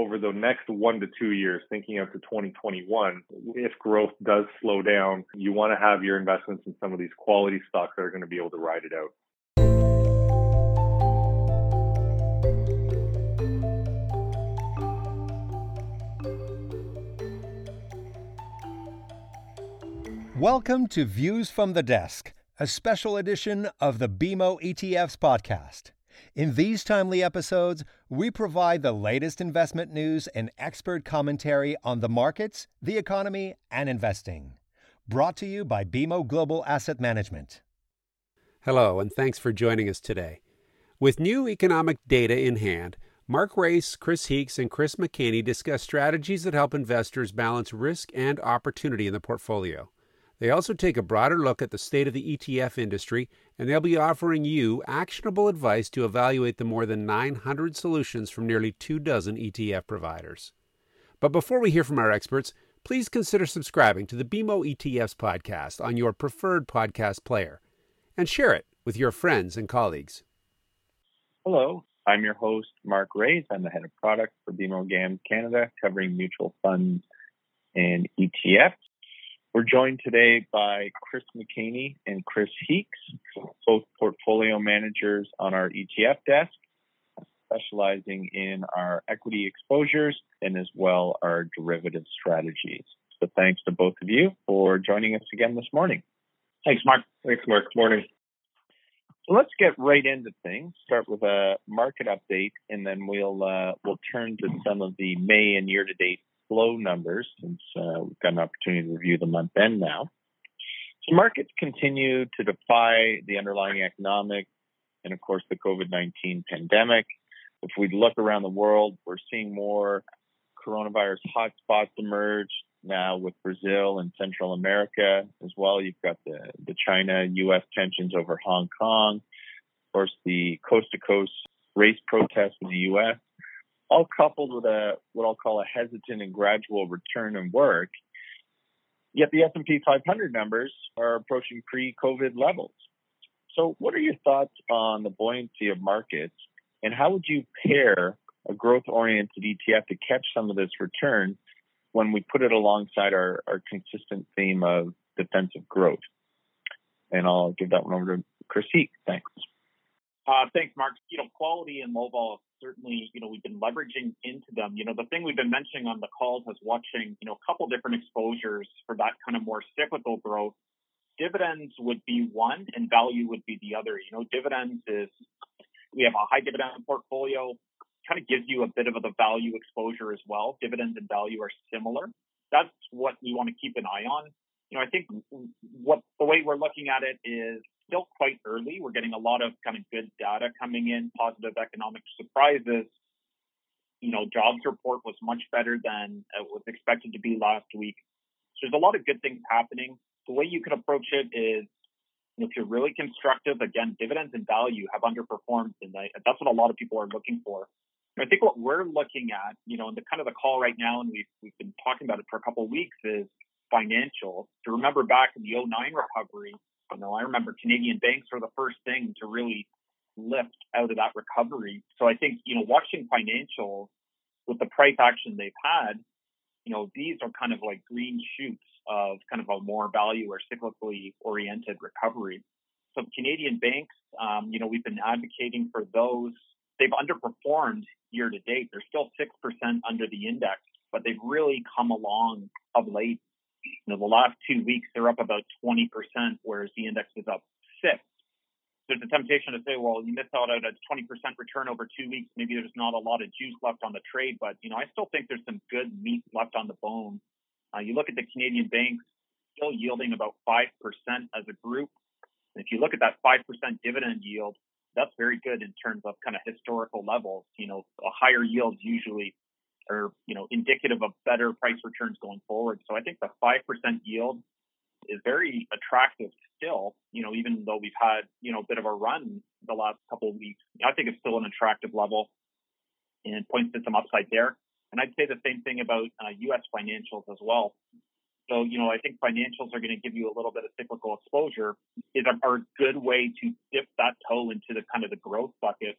over the next one to two years, thinking out to 2021, if growth does slow down, you want to have your investments in some of these quality stocks that are going to be able to ride it out. Welcome to Views from the Desk, a special edition of the BMO ETFs podcast. In these timely episodes, we provide the latest investment news and expert commentary on the markets, the economy, and investing. Brought to you by BMO Global Asset Management. Hello, and thanks for joining us today. With new economic data in hand, Mark Raes, Chris Heakes, and Chris McHaney discuss strategies that help investors balance risk and opportunity in the portfolio. They also take a broader look at the state of the ETF industry, and they'll be offering you actionable advice to evaluate the more than 900 solutions from nearly two dozen ETF providers. But before we hear from our experts, please consider subscribing to the BMO ETFs podcast on your preferred podcast player and share it with your friends and colleagues. Hello, I'm your host, Mark Raes. I'm the head of product for BMO GAM Canada, covering mutual funds and ETFs. We're joined today by Chris McHaney and Chris Heakes, both portfolio managers on our ETF desk, specializing in our equity exposures and as well our derivative strategies. So thanks to both of you for joining us again this morning. Thanks, Mark. Thanks, Mark. Good Morning. So let's get right into things. Start with a market update, and then we'll uh, we'll turn to some of the May and year-to-date flow numbers since uh, we've got an opportunity to review the month end now. So markets continue to defy the underlying economic and, of course, the COVID 19 pandemic. If we look around the world, we're seeing more coronavirus hotspots emerge now with Brazil and Central America as well. You've got the, the China US tensions over Hong Kong, of course, the coast to coast race protests in the US all coupled with a what I'll call a hesitant and gradual return in work. Yet the S&P 500 numbers are approaching pre-COVID levels. So, what are your thoughts on the buoyancy of markets, and how would you pair a growth-oriented ETF to catch some of this return when we put it alongside our, our consistent theme of defensive growth? And I'll give that one over to Chris Thanks. Uh, thanks, Mark. You know, quality and vol certainly, you know, we've been leveraging into them. You know, the thing we've been mentioning on the calls is watching, you know, a couple different exposures for that kind of more cyclical growth. Dividends would be one and value would be the other. You know, dividends is we have a high dividend portfolio, kind of gives you a bit of the value exposure as well. Dividends and value are similar. That's what we want to keep an eye on. You know, I think what the way we're looking at it is still quite early. We're getting a lot of kind of good data coming in, positive economic surprises. You know, jobs report was much better than it was expected to be last week. So there's a lot of good things happening. The way you can approach it is if you're really constructive, again, dividends and value have underperformed, and that's what a lot of people are looking for. I think what we're looking at, you know, in the kind of the call right now, and we've we've been talking about it for a couple of weeks, is financial. To remember back in the 09 recovery, you know, I remember Canadian banks were the first thing to really lift out of that recovery. So I think, you know, watching financials with the price action they've had, you know, these are kind of like green shoots of kind of a more value or cyclically oriented recovery. So Canadian banks, um, you know, we've been advocating for those. They've underperformed year to date. They're still 6% under the index, but they've really come along of late you know, the last two weeks they're up about 20%, whereas the index is up six. There's a temptation to say, well, you missed out at a 20% return over two weeks. Maybe there's not a lot of juice left on the trade, but you know, I still think there's some good meat left on the bone. Uh, you look at the Canadian banks still yielding about 5% as a group. And if you look at that 5% dividend yield, that's very good in terms of kind of historical levels. You know, a higher yield usually are, you know, indicative of better price returns going forward. So I think the 5% yield is very attractive still, you know, even though we've had, you know, a bit of a run the last couple of weeks. I think it's still an attractive level and points to some upside there. And I'd say the same thing about uh, U.S. financials as well. So, you know, I think financials are going to give you a little bit of cyclical exposure is a, are a good way to dip that toe into the kind of the growth bucket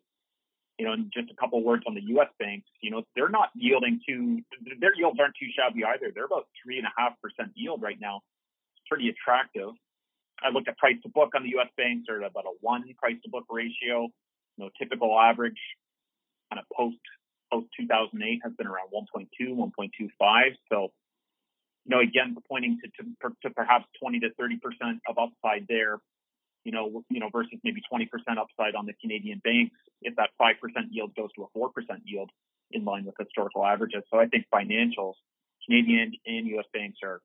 You know, and just a couple words on the U.S. banks. You know, they're not yielding too. Their yields aren't too shabby either. They're about three and a half percent yield right now. It's pretty attractive. I looked at price to book on the U.S. banks. They're at about a one price to book ratio. You know, typical average kind of post post 2008 has been around 1.2, 1.25. So, you know, again, pointing to, to, to perhaps 20 to 30 percent of upside there you know, you know, versus maybe 20% upside on the Canadian banks if that 5% yield goes to a 4% yield in line with historical averages. So I think financials, Canadian and U.S. banks are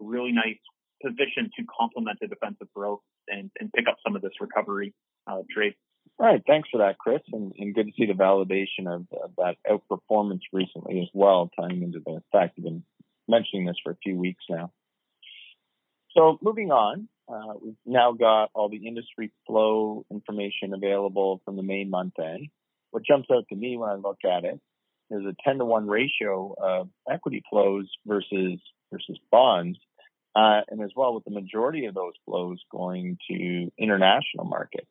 really nice position to complement the defensive growth and, and pick up some of this recovery uh, trade. All right. Thanks for that, Chris. And, and good to see the validation of, of, that outperformance recently as well, tying into the fact you've been mentioning this for a few weeks now. So moving on, uh, we've now got all the industry flow information available from the main month end. What jumps out to me when I look at it is a 10 to 1 ratio of equity flows versus versus bonds, uh, and as well with the majority of those flows going to international markets.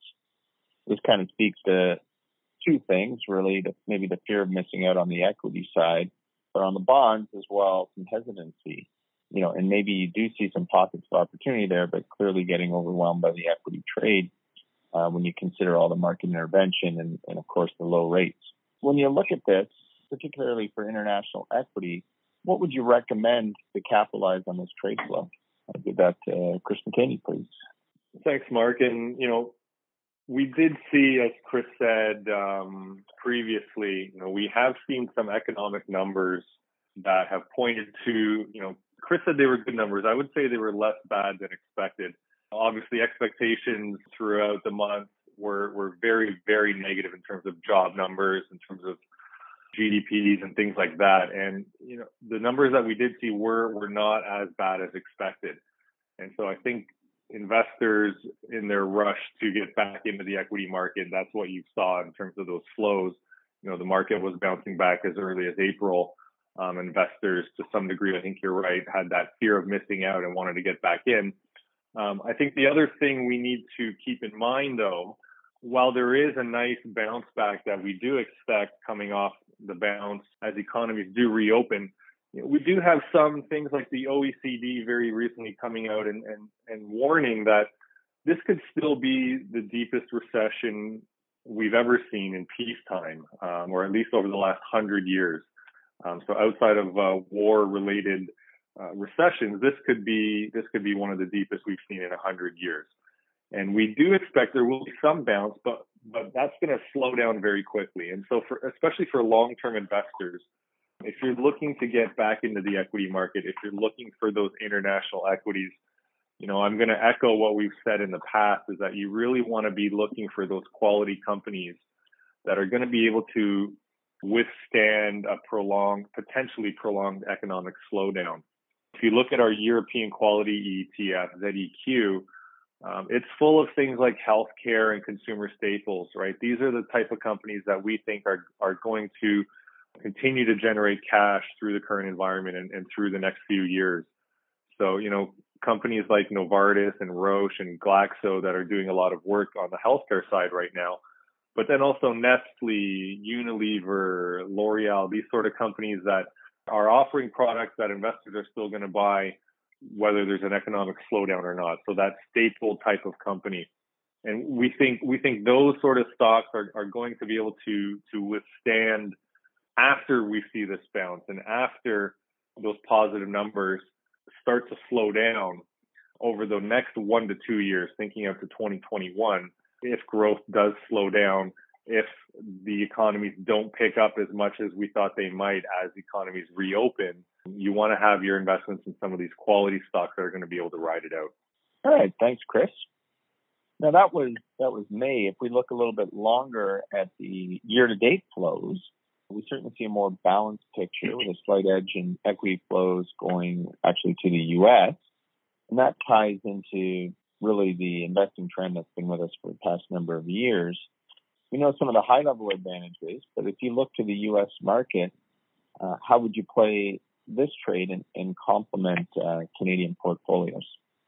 This kind of speaks to two things, really, maybe the fear of missing out on the equity side, but on the bonds as well, some hesitancy you know, and maybe you do see some pockets of opportunity there, but clearly getting overwhelmed by the equity trade uh, when you consider all the market intervention and, and, of course, the low rates. When you look at this, particularly for international equity, what would you recommend to capitalize on this trade flow? I'll give that to Chris McHaney, please. Thanks, Mark. And, you know, we did see, as Chris said um, previously, you know, we have seen some economic numbers that have pointed to, you know, Chris said they were good numbers. I would say they were less bad than expected. Obviously, expectations throughout the month were, were very, very negative in terms of job numbers, in terms of GDPs and things like that. And, you know, the numbers that we did see were, were not as bad as expected. And so I think investors in their rush to get back into the equity market, that's what you saw in terms of those flows. You know, the market was bouncing back as early as April um, investors to some degree, I think you're right, had that fear of missing out and wanted to get back in. Um, I think the other thing we need to keep in mind, though, while there is a nice bounce back that we do expect coming off the bounce as economies do reopen, we do have some things like the OECD very recently coming out and, and, and warning that this could still be the deepest recession we've ever seen in peacetime, um, or at least over the last hundred years. Um, so outside of uh, war-related uh, recessions, this could be this could be one of the deepest we've seen in a hundred years. And we do expect there will be some bounce, but but that's going to slow down very quickly. And so, for especially for long-term investors, if you're looking to get back into the equity market, if you're looking for those international equities, you know, I'm going to echo what we've said in the past is that you really want to be looking for those quality companies that are going to be able to withstand a prolonged, potentially prolonged economic slowdown. If you look at our European quality ETF, ZEQ, um, it's full of things like healthcare and consumer staples, right? These are the type of companies that we think are, are going to continue to generate cash through the current environment and, and through the next few years. So, you know, companies like Novartis and Roche and Glaxo that are doing a lot of work on the healthcare side right now but then also Nestle, Unilever, L'Oreal, these sort of companies that are offering products that investors are still going to buy, whether there's an economic slowdown or not. So that staple type of company. And we think we think those sort of stocks are, are going to be able to to withstand after we see this bounce and after those positive numbers start to slow down over the next one to two years, thinking out to 2021 if growth does slow down, if the economies don't pick up as much as we thought they might as economies reopen, you want to have your investments in some of these quality stocks that are going to be able to ride it out. All right, thanks, Chris. Now that was that was May. If we look a little bit longer at the year-to-date flows, we certainly see a more balanced picture with a slight edge in equity flows going actually to the U.S. And that ties into really the investing trend that's been with us for the past number of years. We know some of the high level advantages, but if you look to the U.S. market, uh, how would you play this trade and, and complement uh, Canadian portfolios?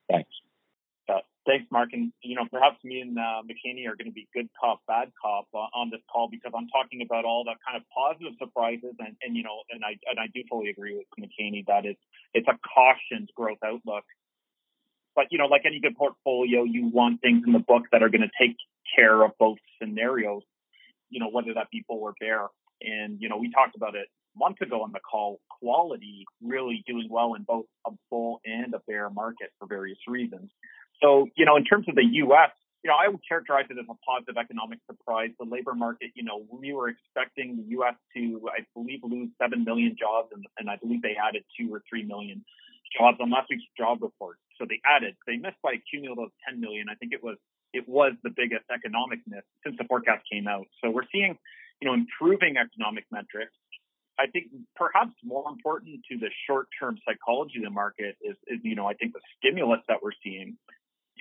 Thanks. Uh, Thanks, Mark. And, you know, perhaps me and uh, McHaney are going to be good cop, bad cop uh, on this call because I'm talking about all the kind of positive surprises. And, and, you know, and I, and I do fully agree with McHaney that it's, it's a cautioned growth outlook. But, you know, like any good portfolio, you want things in the book that are going to take care of both scenarios, you know, whether that be bull or bear. And, you know, we talked about it months ago on the call, quality really doing well in both a bull and a bear market for various reasons. So, you know, in terms of the U.S., you know, I would characterize it as a positive economic surprise. The labor market, you know, we were expecting the U.S. to, I believe, lose 7 million jobs, and, and I believe they added 2 or 3 million jobs on last week's job report. So they added, they missed by a cumulative 10 million. I think it was, it was the biggest economic miss since the forecast came out. So we're seeing, you know, improving economic metrics. I think perhaps more important to the short-term psychology of the market is, is, you know, I think the stimulus that we're seeing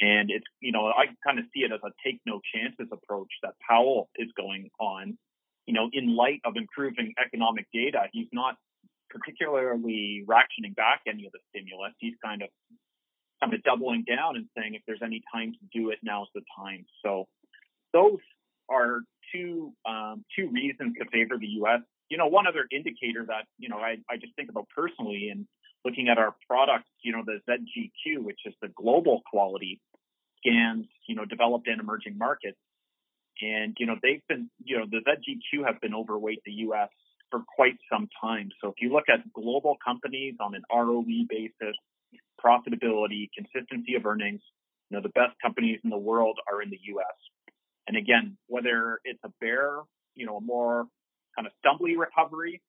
and it's, you know, I kind of see it as a take no chances approach that Powell is going on. You know, in light of improving economic data, he's not particularly ratcheting back any of the stimulus. He's kind of kind of doubling down and saying if there's any time to do it, now's the time. So those are two um, two reasons to favor the U.S. You know, one other indicator that you know I, I just think about personally and looking at our products, you know, the ZGQ, which is the global quality scans, you know, developed and emerging markets. And, you know, they've been, you know, the ZGQ have been overweight the U.S. for quite some time. So if you look at global companies on an ROE basis, profitability, consistency of earnings, you know, the best companies in the world are in the U.S. And again, whether it's a bear, you know, a more kind of stumbly recovery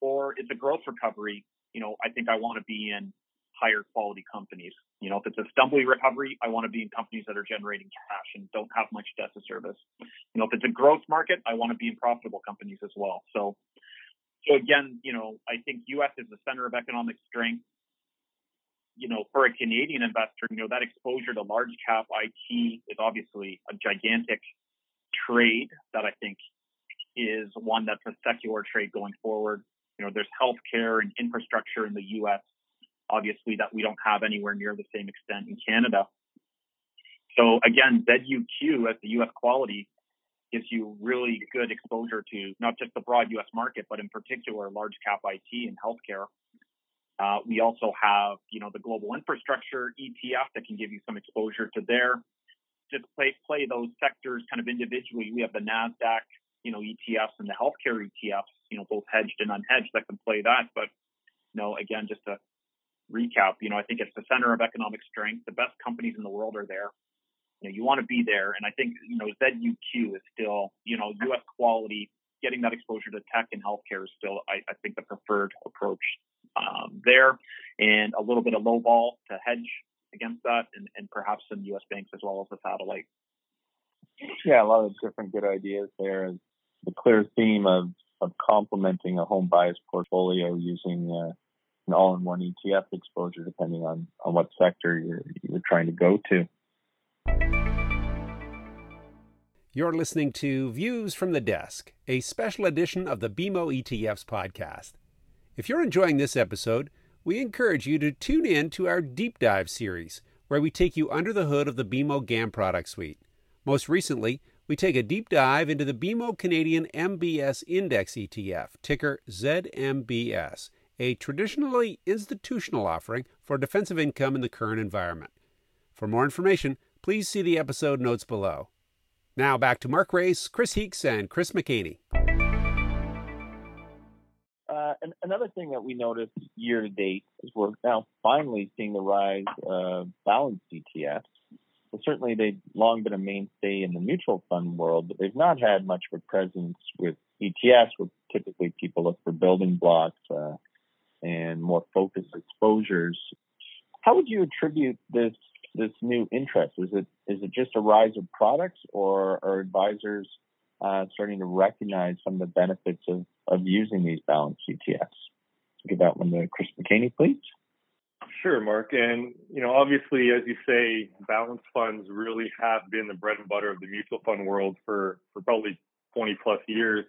or it's a growth recovery, you know, I think I want to be in higher quality companies. You know, if it's a stumbly recovery, I want to be in companies that are generating cash and don't have much debt to service. You know, if it's a growth market, I want to be in profitable companies as well. So, so again, you know, I think U.S. is the center of economic strength. You know, for a Canadian investor, you know, that exposure to large cap IT is obviously a gigantic trade that I think is one that's a secular trade going forward. You know, there's healthcare and infrastructure in the U.S. Obviously, that we don't have anywhere near the same extent in Canada. So again, ZUQ as the U.S. quality gives you really good exposure to not just the broad U.S. market, but in particular large cap IT and healthcare. Uh, we also have, you know, the global infrastructure ETF that can give you some exposure to there. Just play play those sectors kind of individually. We have the Nasdaq, you know, ETFs and the healthcare ETFs you know, both hedged and unhedged that can play that. But, you know, again, just to recap, you know, I think it's the center of economic strength. The best companies in the world are there. You know, you want to be there. And I think, you know, ZUQ is still, you know, U.S. quality, getting that exposure to tech and healthcare is still, I, I think, the preferred approach um, there. And a little bit of low ball to hedge against that and, and perhaps some U.S. banks as well as the satellite. Yeah, a lot of different good ideas there. The clear theme of of complementing a home bias portfolio using uh, an all-in-one ETF exposure, depending on on what sector you're you're trying to go to. You're listening to Views from the Desk, a special edition of the BMO ETFs podcast. If you're enjoying this episode, we encourage you to tune in to our deep dive series, where we take you under the hood of the BMO GAM product suite. Most recently, we take a deep dive into the BMO Canadian MBS Index ETF, ticker ZMBS, a traditionally institutional offering for defensive income in the current environment. For more information, please see the episode notes below. Now back to Mark Raes, Chris Heakes, and Chris McHaney. Uh, and another thing that we noticed year to date is we're now finally seeing the rise of balanced ETFs well, certainly they've long been a mainstay in the mutual fund world, but they've not had much of a presence with ETFs, where typically people look for building blocks uh, and more focused exposures. How would you attribute this this new interest? Is it is it just a rise of products, or are advisors uh, starting to recognize some of the benefits of, of using these balanced ETFs? Give that one to Chris McHaney, please. Sure, Mark. And, you know, obviously, as you say, balanced funds really have been the bread and butter of the mutual fund world for, for probably 20 plus years.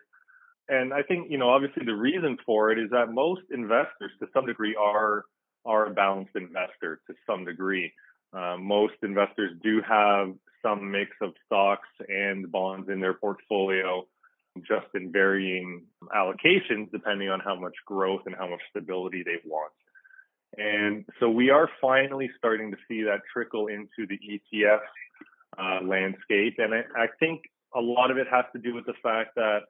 And I think, you know, obviously the reason for it is that most investors to some degree are, are a balanced investor to some degree. Uh, most investors do have some mix of stocks and bonds in their portfolio, just in varying allocations depending on how much growth and how much stability they want. And so we are finally starting to see that trickle into the ETF uh, landscape. And I, I think a lot of it has to do with the fact that,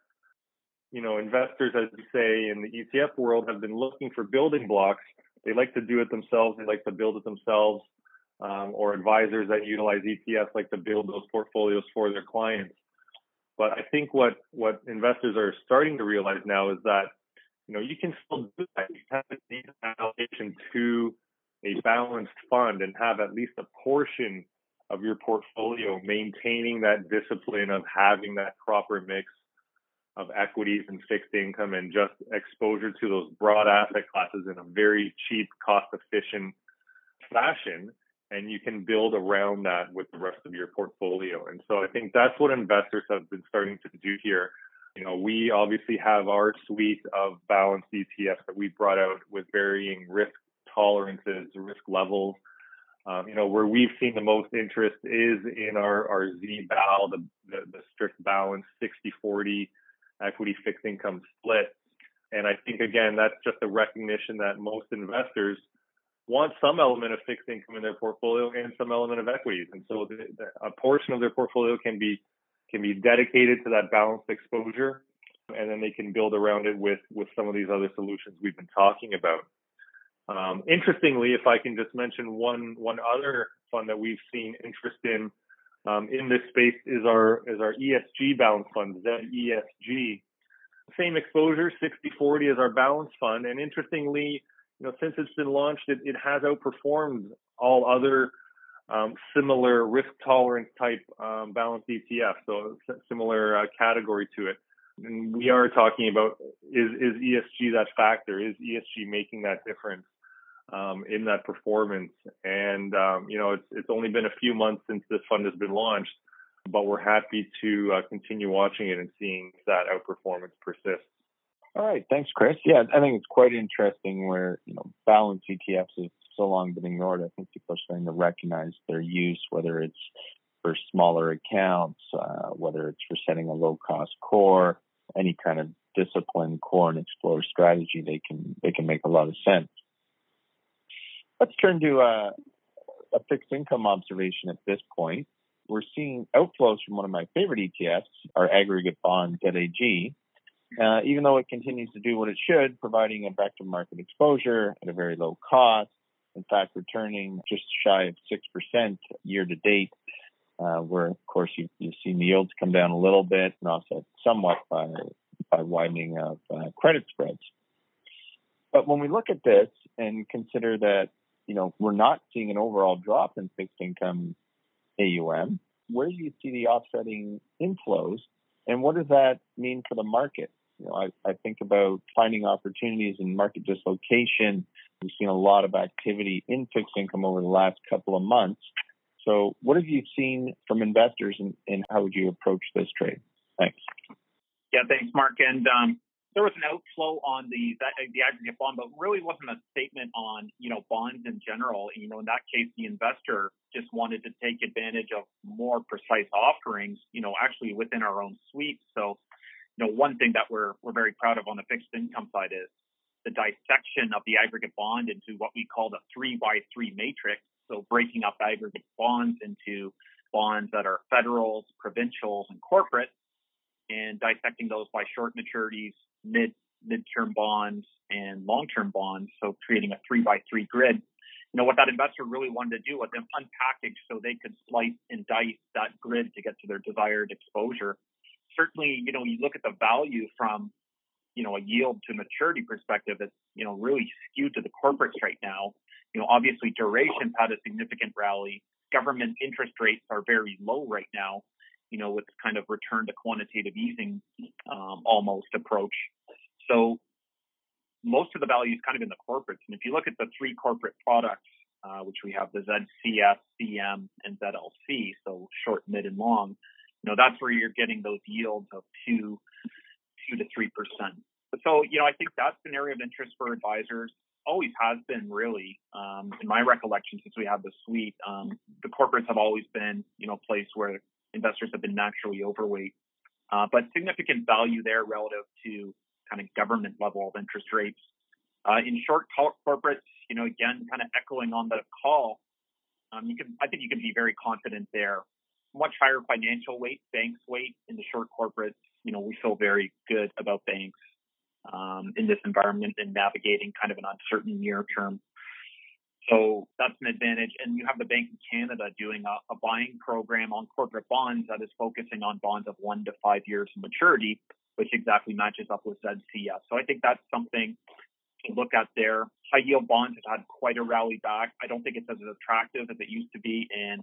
you know, investors, as you say, in the ETF world have been looking for building blocks. They like to do it themselves. They like to build it themselves. Um, or advisors that utilize ETFs like to build those portfolios for their clients. But I think what, what investors are starting to realize now is that you know, you can still do that. You have a decent allocation to a balanced fund and have at least a portion of your portfolio maintaining that discipline of having that proper mix of equities and fixed income and just exposure to those broad asset classes in a very cheap, cost efficient fashion. And you can build around that with the rest of your portfolio. And so I think that's what investors have been starting to do here you know, we obviously have our suite of balanced ETFs that we brought out with varying risk tolerances, risk levels. Um, you know, where we've seen the most interest is in our, our Z-BAL, the, the, the strict balance 60-40 equity fixed income split. And I think, again, that's just a recognition that most investors want some element of fixed income in their portfolio and some element of equities. And so the, the, a portion of their portfolio can be can be dedicated to that balanced exposure, and then they can build around it with with some of these other solutions we've been talking about. Um, interestingly, if I can just mention one one other fund that we've seen interest in um, in this space is our is our ESG balance fund, ZESG. Same exposure, 60-40 as our balance fund, and interestingly, you know, since it's been launched, it, it has outperformed all other um, similar risk tolerance type um, balanced ETF, so similar uh, category to it. And we are talking about is is ESG that factor? Is ESG making that difference um, in that performance? And um, you know, it's it's only been a few months since this fund has been launched, but we're happy to uh, continue watching it and seeing that outperformance persist. All right, thanks, Chris. Yeah, I think it's quite interesting where you know balanced ETFs is so long been ignored. I think people are starting to recognize their use, whether it's for smaller accounts, uh, whether it's for setting a low cost core, any kind of discipline core and explore strategy, they can they can make a lot of sense. Let's turn to uh, a fixed income observation at this point. We're seeing outflows from one of my favorite ETFs, our aggregate bond ZAG, uh, even though it continues to do what it should, providing a market exposure at a very low cost in fact, returning just shy of 6% year to date, uh, where, of course, you, you've seen the yields come down a little bit and offset somewhat by, by widening of uh, credit spreads. But when we look at this and consider that, you know, we're not seeing an overall drop in fixed income AUM, where do you see the offsetting inflows and what does that mean for the market? You know, I, I think about finding opportunities in market dislocation We've seen a lot of activity in fixed income over the last couple of months. So, what have you seen from investors, and, and how would you approach this trade? Thanks. Yeah, thanks, Mark. And um, there was an outflow on the the aggregate bond, but really wasn't a statement on you know bonds in general. You know, in that case, the investor just wanted to take advantage of more precise offerings. You know, actually within our own suite. So, you know, one thing that we're we're very proud of on the fixed income side is the dissection of the aggregate bond into what we call the three by three matrix. So breaking up aggregate bonds into bonds that are federals, provincials, and corporate, and dissecting those by short maturities, mid midterm bonds, and long-term bonds. So creating a three by three grid. You know what that investor really wanted to do was them unpackage so they could slice and dice that grid to get to their desired exposure. Certainly, you know, you look at the value from you know, a yield to maturity perspective that's, you know, really skewed to the corporates right now. You know, obviously duration's had a significant rally. Government interest rates are very low right now. You know, with kind of return to quantitative easing um, almost approach. So most of the value is kind of in the corporates. And if you look at the three corporate products, uh, which we have the ZCS, CM, and ZLC, so short, mid, and long, you know, that's where you're getting those yields of two two to three percent. So, you know, I think that's an area of interest for advisors. Always has been really, um, in my recollection, since we have the suite. Um, the corporates have always been, you know, a place where investors have been naturally overweight, uh, but significant value there relative to kind of government level of interest rates. Uh, in short corporates, you know, again, kind of echoing on the call, um, you can, I think you can be very confident there. Much higher financial weight, banks weight in the short corporates. You know, we feel very good about banks um, in this environment and navigating kind of an uncertain near term. So that's an advantage. And you have the Bank of Canada doing a, a buying program on corporate bonds that is focusing on bonds of one to five years maturity, which exactly matches up with ZCS. So I think that's something to look at there. High yield bonds have had quite a rally back. I don't think it's as attractive as it used to be. And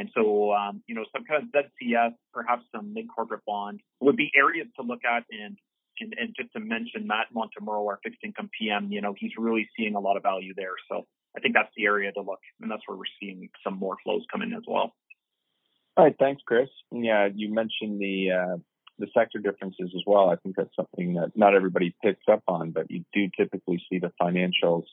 and so, um, you know, some kind of ZCS, perhaps some mid corporate bond would be areas to look at. And, and, and just to mention Matt Montemurro, our fixed income PM, you know, he's really seeing a lot of value there. So I think that's the area to look. And that's where we're seeing some more flows come in as well. All right. Thanks, Chris. Yeah, you mentioned the, uh, the sector differences as well. I think that's something that not everybody picks up on, but you do typically see the financials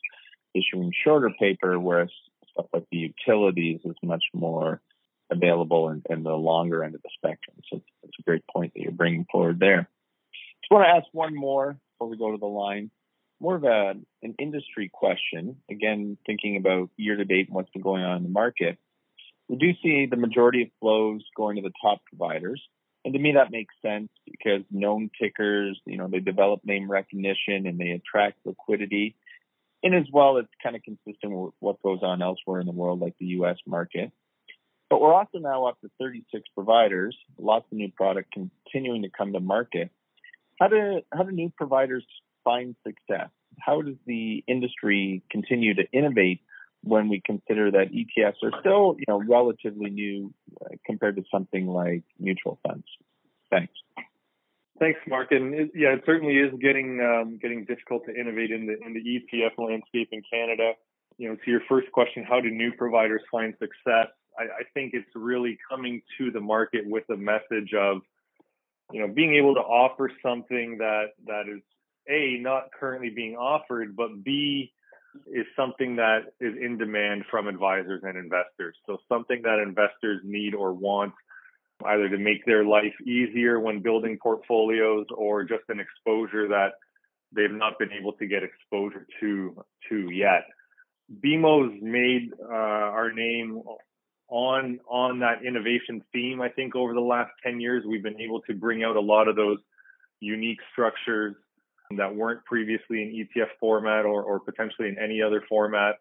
issuing shorter paper, whereas stuff like the utilities is much more available in, in the longer end of the spectrum. So it's a great point that you're bringing forward there. Just want to ask one more before we go to the line. More of a, an industry question. Again, thinking about year to date and what's been going on in the market. We do see the majority of flows going to the top providers. And to me, that makes sense because known tickers, you know, they develop name recognition and they attract liquidity. And as well, it's kind of consistent with what goes on elsewhere in the world, like the U.S. market. But we're also now up to 36 providers, lots of new product continuing to come to market. How do how do new providers find success? How does the industry continue to innovate when we consider that ETFs are still, you know, relatively new uh, compared to something like mutual funds. Thanks. Thanks, Mark. And it, yeah, it certainly is getting um, getting difficult to innovate in the in the ETF landscape in Canada. You know, to your first question, how do new providers find success? I, I think it's really coming to the market with a message of, you know, being able to offer something that that is a not currently being offered, but b is something that is in demand from advisors and investors. So something that investors need or want either to make their life easier when building portfolios or just an exposure that they've not been able to get exposure to to yet. BMO's made uh, our name on on that innovation theme. I think over the last 10 years, we've been able to bring out a lot of those unique structures that weren't previously in ETF format or, or potentially in any other format.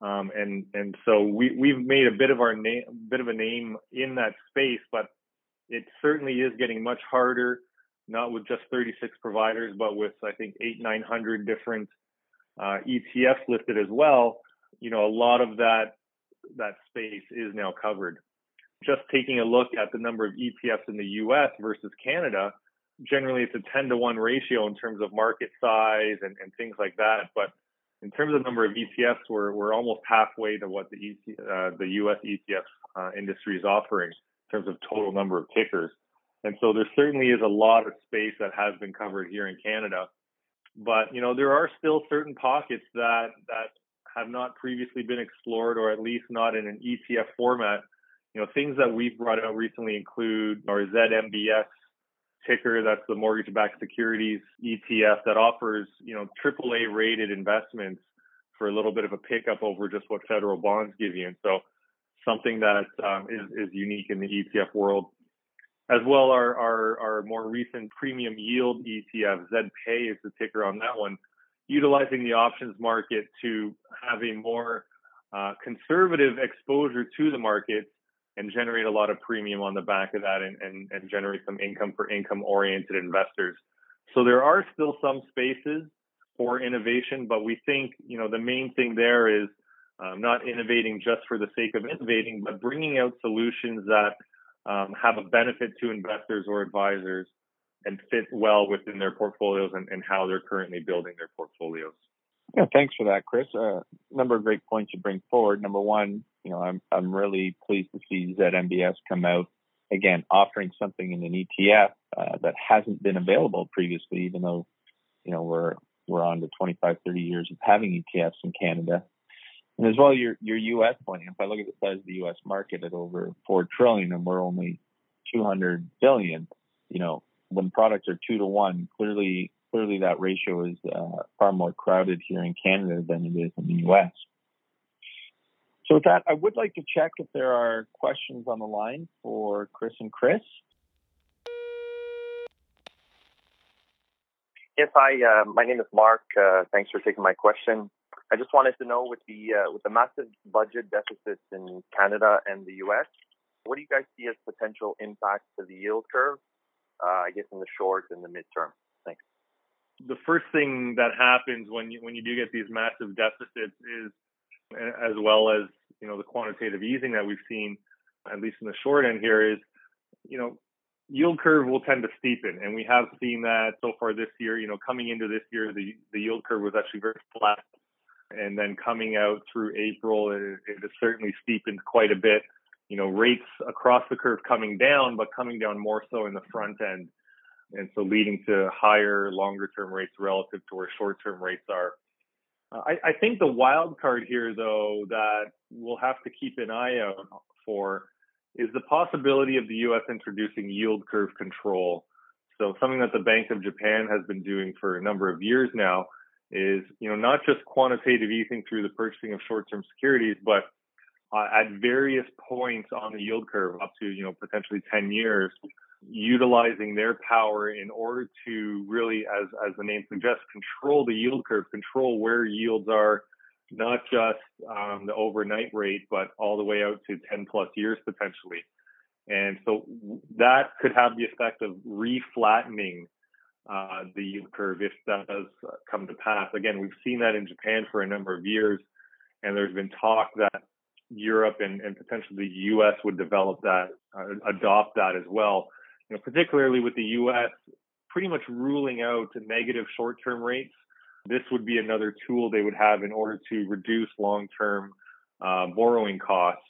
Um, and and so we we've made a bit of our name, bit of a name in that space, but it certainly is getting much harder. Not with just 36 providers, but with I think eight 900 different uh, ETFs listed as well. You know, a lot of that that space is now covered. Just taking a look at the number of ETFs in the U.S. versus Canada, generally it's a 10 to 1 ratio in terms of market size and, and things like that. But in terms of number of ETFs, we're, we're almost halfway to what the, ET, uh, the US ETF uh, industry is offering in terms of total number of tickers. And so there certainly is a lot of space that has been covered here in Canada. But, you know, there are still certain pockets that, that have not previously been explored or at least not in an ETF format. You know, things that we've brought out recently include our ZMBS ticker that's the mortgage-backed securities ETF that offers, you know, AAA rated investments for a little bit of a pickup over just what federal bonds give you. And so something that um, is, is unique in the ETF world. As well, our, our, our more recent premium yield ETF, ZPay is the ticker on that one, utilizing the options market to have a more uh, conservative exposure to the market and generate a lot of premium on the back of that and, and, and generate some income for income oriented investors. So there are still some spaces for innovation, but we think, you know, the main thing there is um, not innovating just for the sake of innovating, but bringing out solutions that um, have a benefit to investors or advisors and fit well within their portfolios and, and how they're currently building their portfolios. Yeah, thanks for that, Chris. A uh, number of great points you bring forward. Number one, you know, I'm I'm really pleased to see ZMBS come out again, offering something in an ETF uh, that hasn't been available previously, even though you know, we're we're on to 25, 30 years of having ETFs in Canada. And as well, your your U.S. point. If I look at the size of the U.S. market at over four trillion, and we're only 200 billion, you know, when products are two to one, clearly clearly that ratio is uh, far more crowded here in Canada than it is in the U.S. So with that, I would like to check if there are questions on the line for Chris and Chris. Yes, hi. Uh, my name is Mark. Uh, thanks for taking my question. I just wanted to know with the uh, with the massive budget deficits in Canada and the U.S., what do you guys see as potential impacts to the yield curve? Uh, I guess in the short and the midterm. Thanks. The first thing that happens when you when you do get these massive deficits is, as well as you know the quantitative easing that we've seen, at least in the short end here, is you know yield curve will tend to steepen, and we have seen that so far this year. You know, coming into this year, the the yield curve was actually very flat, and then coming out through April, it, it has certainly steepened quite a bit. You know, rates across the curve coming down, but coming down more so in the front end, and so leading to higher, longer term rates relative to where short term rates are. I, I think the wild card here, though, that we'll have to keep an eye out for is the possibility of the U.S. introducing yield curve control. So something that the Bank of Japan has been doing for a number of years now is, you know, not just quantitative easing through the purchasing of short-term securities, but uh, at various points on the yield curve, up to you know potentially 10 years, utilizing their power in order to really, as as the name suggests, control the yield curve, control where yields are not just um, the overnight rate, but all the way out to 10 plus years potentially. And so that could have the effect of reflattening uh, the yield curve if that does come to pass. Again, we've seen that in Japan for a number of years, and there's been talk that Europe and, and potentially the U.S. would develop that, uh, adopt that as well. You know, particularly with the U.S. pretty much ruling out negative short-term rates this would be another tool they would have in order to reduce long-term uh, borrowing costs.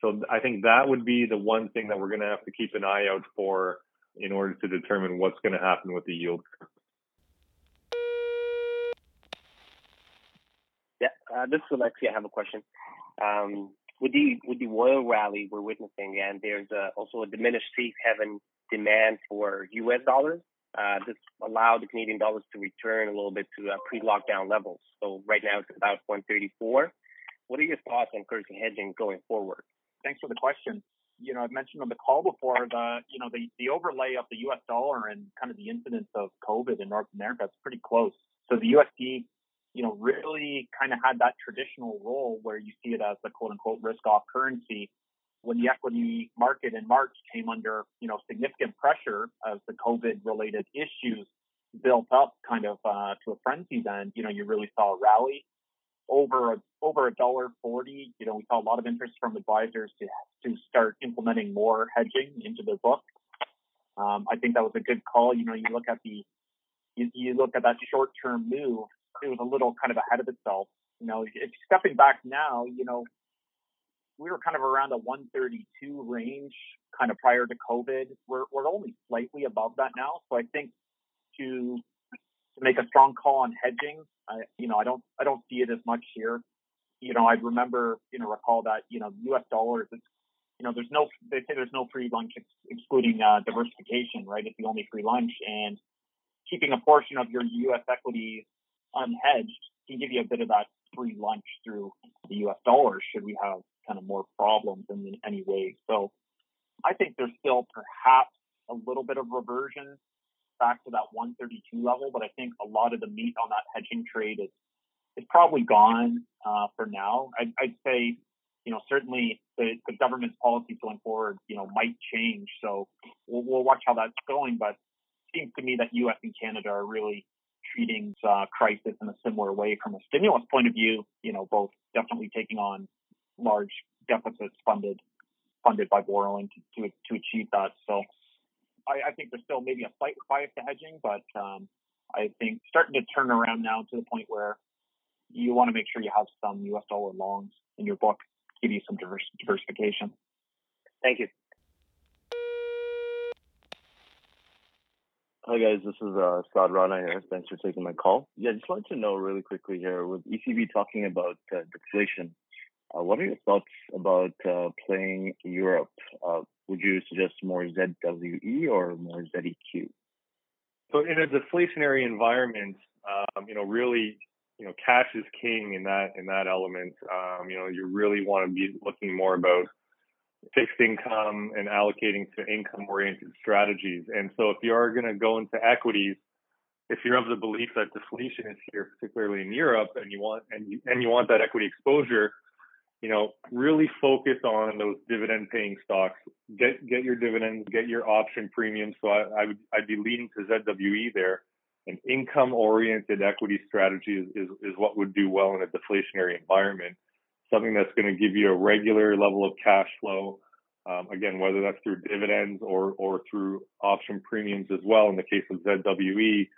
So I think that would be the one thing that we're going to have to keep an eye out for in order to determine what's going to happen with the yield. Yeah, uh, this is Alexi. I have a question. Um, with the with the oil rally we're witnessing, and there's uh, also a diminished safe haven demand for U.S. dollars. Uh, this allowed the Canadian dollars to return a little bit to uh, pre-lockdown levels. So right now it's about 134. What are your thoughts on currency hedging going forward? Thanks for the question. You know, I've mentioned on the call before the you know the the overlay of the U.S. dollar and kind of the incidence of COVID in North America is pretty close. So the USD, you know, really kind of had that traditional role where you see it as the quote unquote risk off currency when the equity market in March came under, you know, significant pressure as the COVID related issues built up kind of uh, to a frenzy, then, you know, you really saw a rally over a, over a dollar forty. You know, we saw a lot of interest from advisors to to start implementing more hedging into their book. Um, I think that was a good call. You know, you look at the you, you look at that short term move, it was a little kind of ahead of itself. You know, if stepping back now, you know, we were kind of around a 132 range kind of prior to COVID. We're, we're only slightly above that now. So I think to, to make a strong call on hedging, I, you know, I don't, I don't see it as much here. You know, I remember, you know, recall that, you know, US dollars, it's, you know, there's no, they say there's no free lunch ex- excluding uh, diversification, right? It's the only free lunch and keeping a portion of your US equities unhedged can give you a bit of that free lunch through the US dollar should we have kind of more problems in any way. So I think there's still perhaps a little bit of reversion back to that 132 level, but I think a lot of the meat on that hedging trade is is probably gone uh, for now. I'd, I'd, say, you know, certainly the, the government's policies going forward, you know, might change. So we'll, we'll watch how that's going. But it seems to me that U.S. and Canada are really treating uh, crisis in a similar way from a stimulus point of view. You know, both definitely taking on large deficits funded funded by borrowing to, to, to achieve that. So I, I, think there's still maybe a slight bias to hedging, but um, I think starting to turn around now to the point where you want to make sure you have some U.S. dollar longs in your book, give you some diverse, diversification. Thank you. Hi guys, this is uh, Scott Rana here. Thanks for taking my call. Yeah, just wanted to know really quickly here with ECB talking about uh, deflation. Uh, what are your thoughts about uh, playing Europe? Uh, would you suggest more ZWE or more ZEQ? So in a deflationary environment, um, you know, really, you know, cash is king in that in that element. Um, you know, you really want to be looking more about fixed income and allocating to income oriented strategies. And so if you are going to go into equities, if you're of the belief that deflation is here, particularly in Europe, and you want and you, and you want that equity exposure, you know, really focus on those dividend paying stocks. Get get your dividends, get your option premiums. So I, I would I'd be leaning to ZWE there. An income oriented equity strategy is, is, is what would do well in a deflationary environment something that's going to give you a regular level of cash flow. Um, again, whether that's through dividends or or through option premiums as well. In the case of ZWE,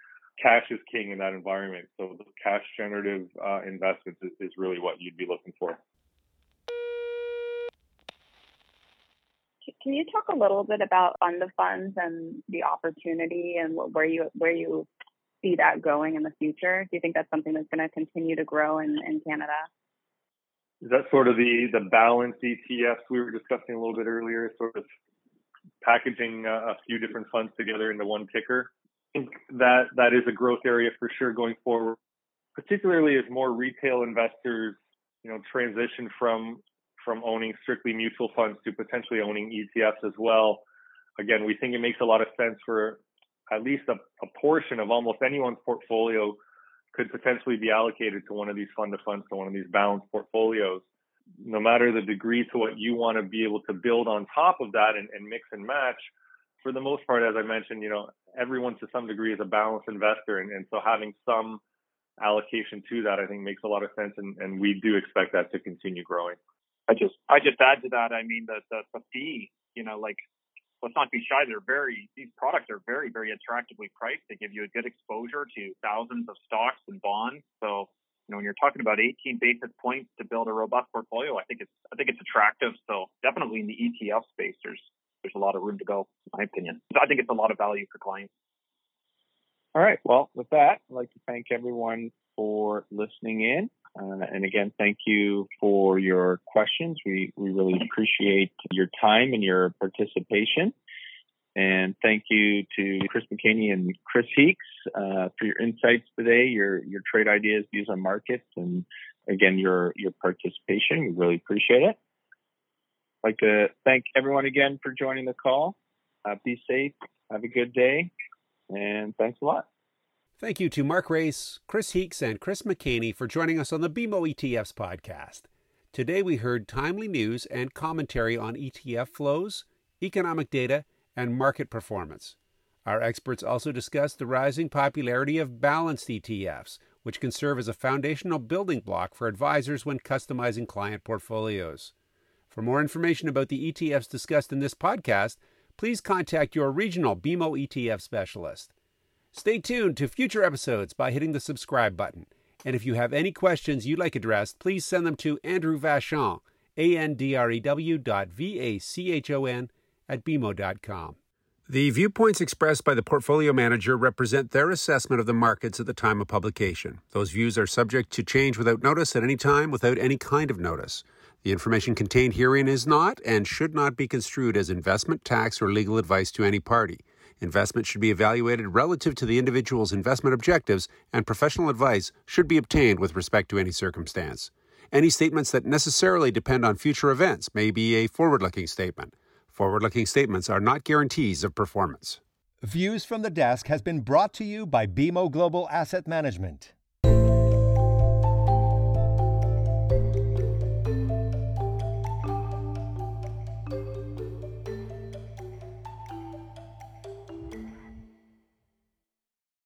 cash is king in that environment. So the cash generative uh, investments is, is really what you'd be looking for. Can you talk a little bit about fund of funds and the opportunity and where you where you see that going in the future? Do you think that's something that's going to continue to grow in, in Canada? Is that sort of the the balanced ETFs we were discussing a little bit earlier, sort of packaging a, a few different funds together into one ticker? I think that that is a growth area for sure going forward, particularly as more retail investors, you know, transition from from owning strictly mutual funds to potentially owning ETFs as well. Again, we think it makes a lot of sense for at least a, a portion of almost anyone's portfolio could potentially be allocated to one of these fund of funds, to one of these balanced portfolios. No matter the degree to what you want to be able to build on top of that and, and mix and match, for the most part, as I mentioned, you know, everyone to some degree is a balanced investor. And, and so having some allocation to that, I think makes a lot of sense. And, and we do expect that to continue growing. I just, I just add to that. I mean, the, the, the fee, you know, like let's not be shy. They're very, these products are very, very attractively priced. They give you a good exposure to thousands of stocks and bonds. So, you know, when you're talking about 18 basis points to build a robust portfolio, I think it's, I think it's attractive. So definitely in the ETF space, there's, there's a lot of room to go, in my opinion. So I think it's a lot of value for clients. All right. Well, with that, I'd like to thank everyone for listening in. Uh, and again, thank you for your questions. We, we really appreciate your time and your participation. And thank you to Chris McHaney and Chris Heakes uh, for your insights today, your your trade ideas, views on markets, and again your your participation. We really appreciate it. I'd like to thank everyone again for joining the call. Uh, be safe. Have a good day, and thanks a lot. Thank you to Mark Raes, Chris Heakes, and Chris McHaney for joining us on the BMO ETFs podcast. Today we heard timely news and commentary on ETF flows, economic data, and market performance. Our experts also discussed the rising popularity of balanced ETFs, which can serve as a foundational building block for advisors when customizing client portfolios. For more information about the ETFs discussed in this podcast, please contact your regional BMO ETF specialist. Stay tuned to future episodes by hitting the subscribe button. And if you have any questions you'd like addressed, please send them to Andrew Vachon, A-N-D-R-E-W dot V-A-C-H-O-N at BMO.com. The viewpoints expressed by the portfolio manager represent their assessment of the markets at the time of publication. Those views are subject to change without notice at any time without any kind of notice. The information contained herein is not and should not be construed as investment, tax, or legal advice to any party. Investment should be evaluated relative to the individual's investment objectives, and professional advice should be obtained with respect to any circumstance. Any statements that necessarily depend on future events may be a forward looking statement. Forward looking statements are not guarantees of performance. Views from the Desk has been brought to you by BMO Global Asset Management.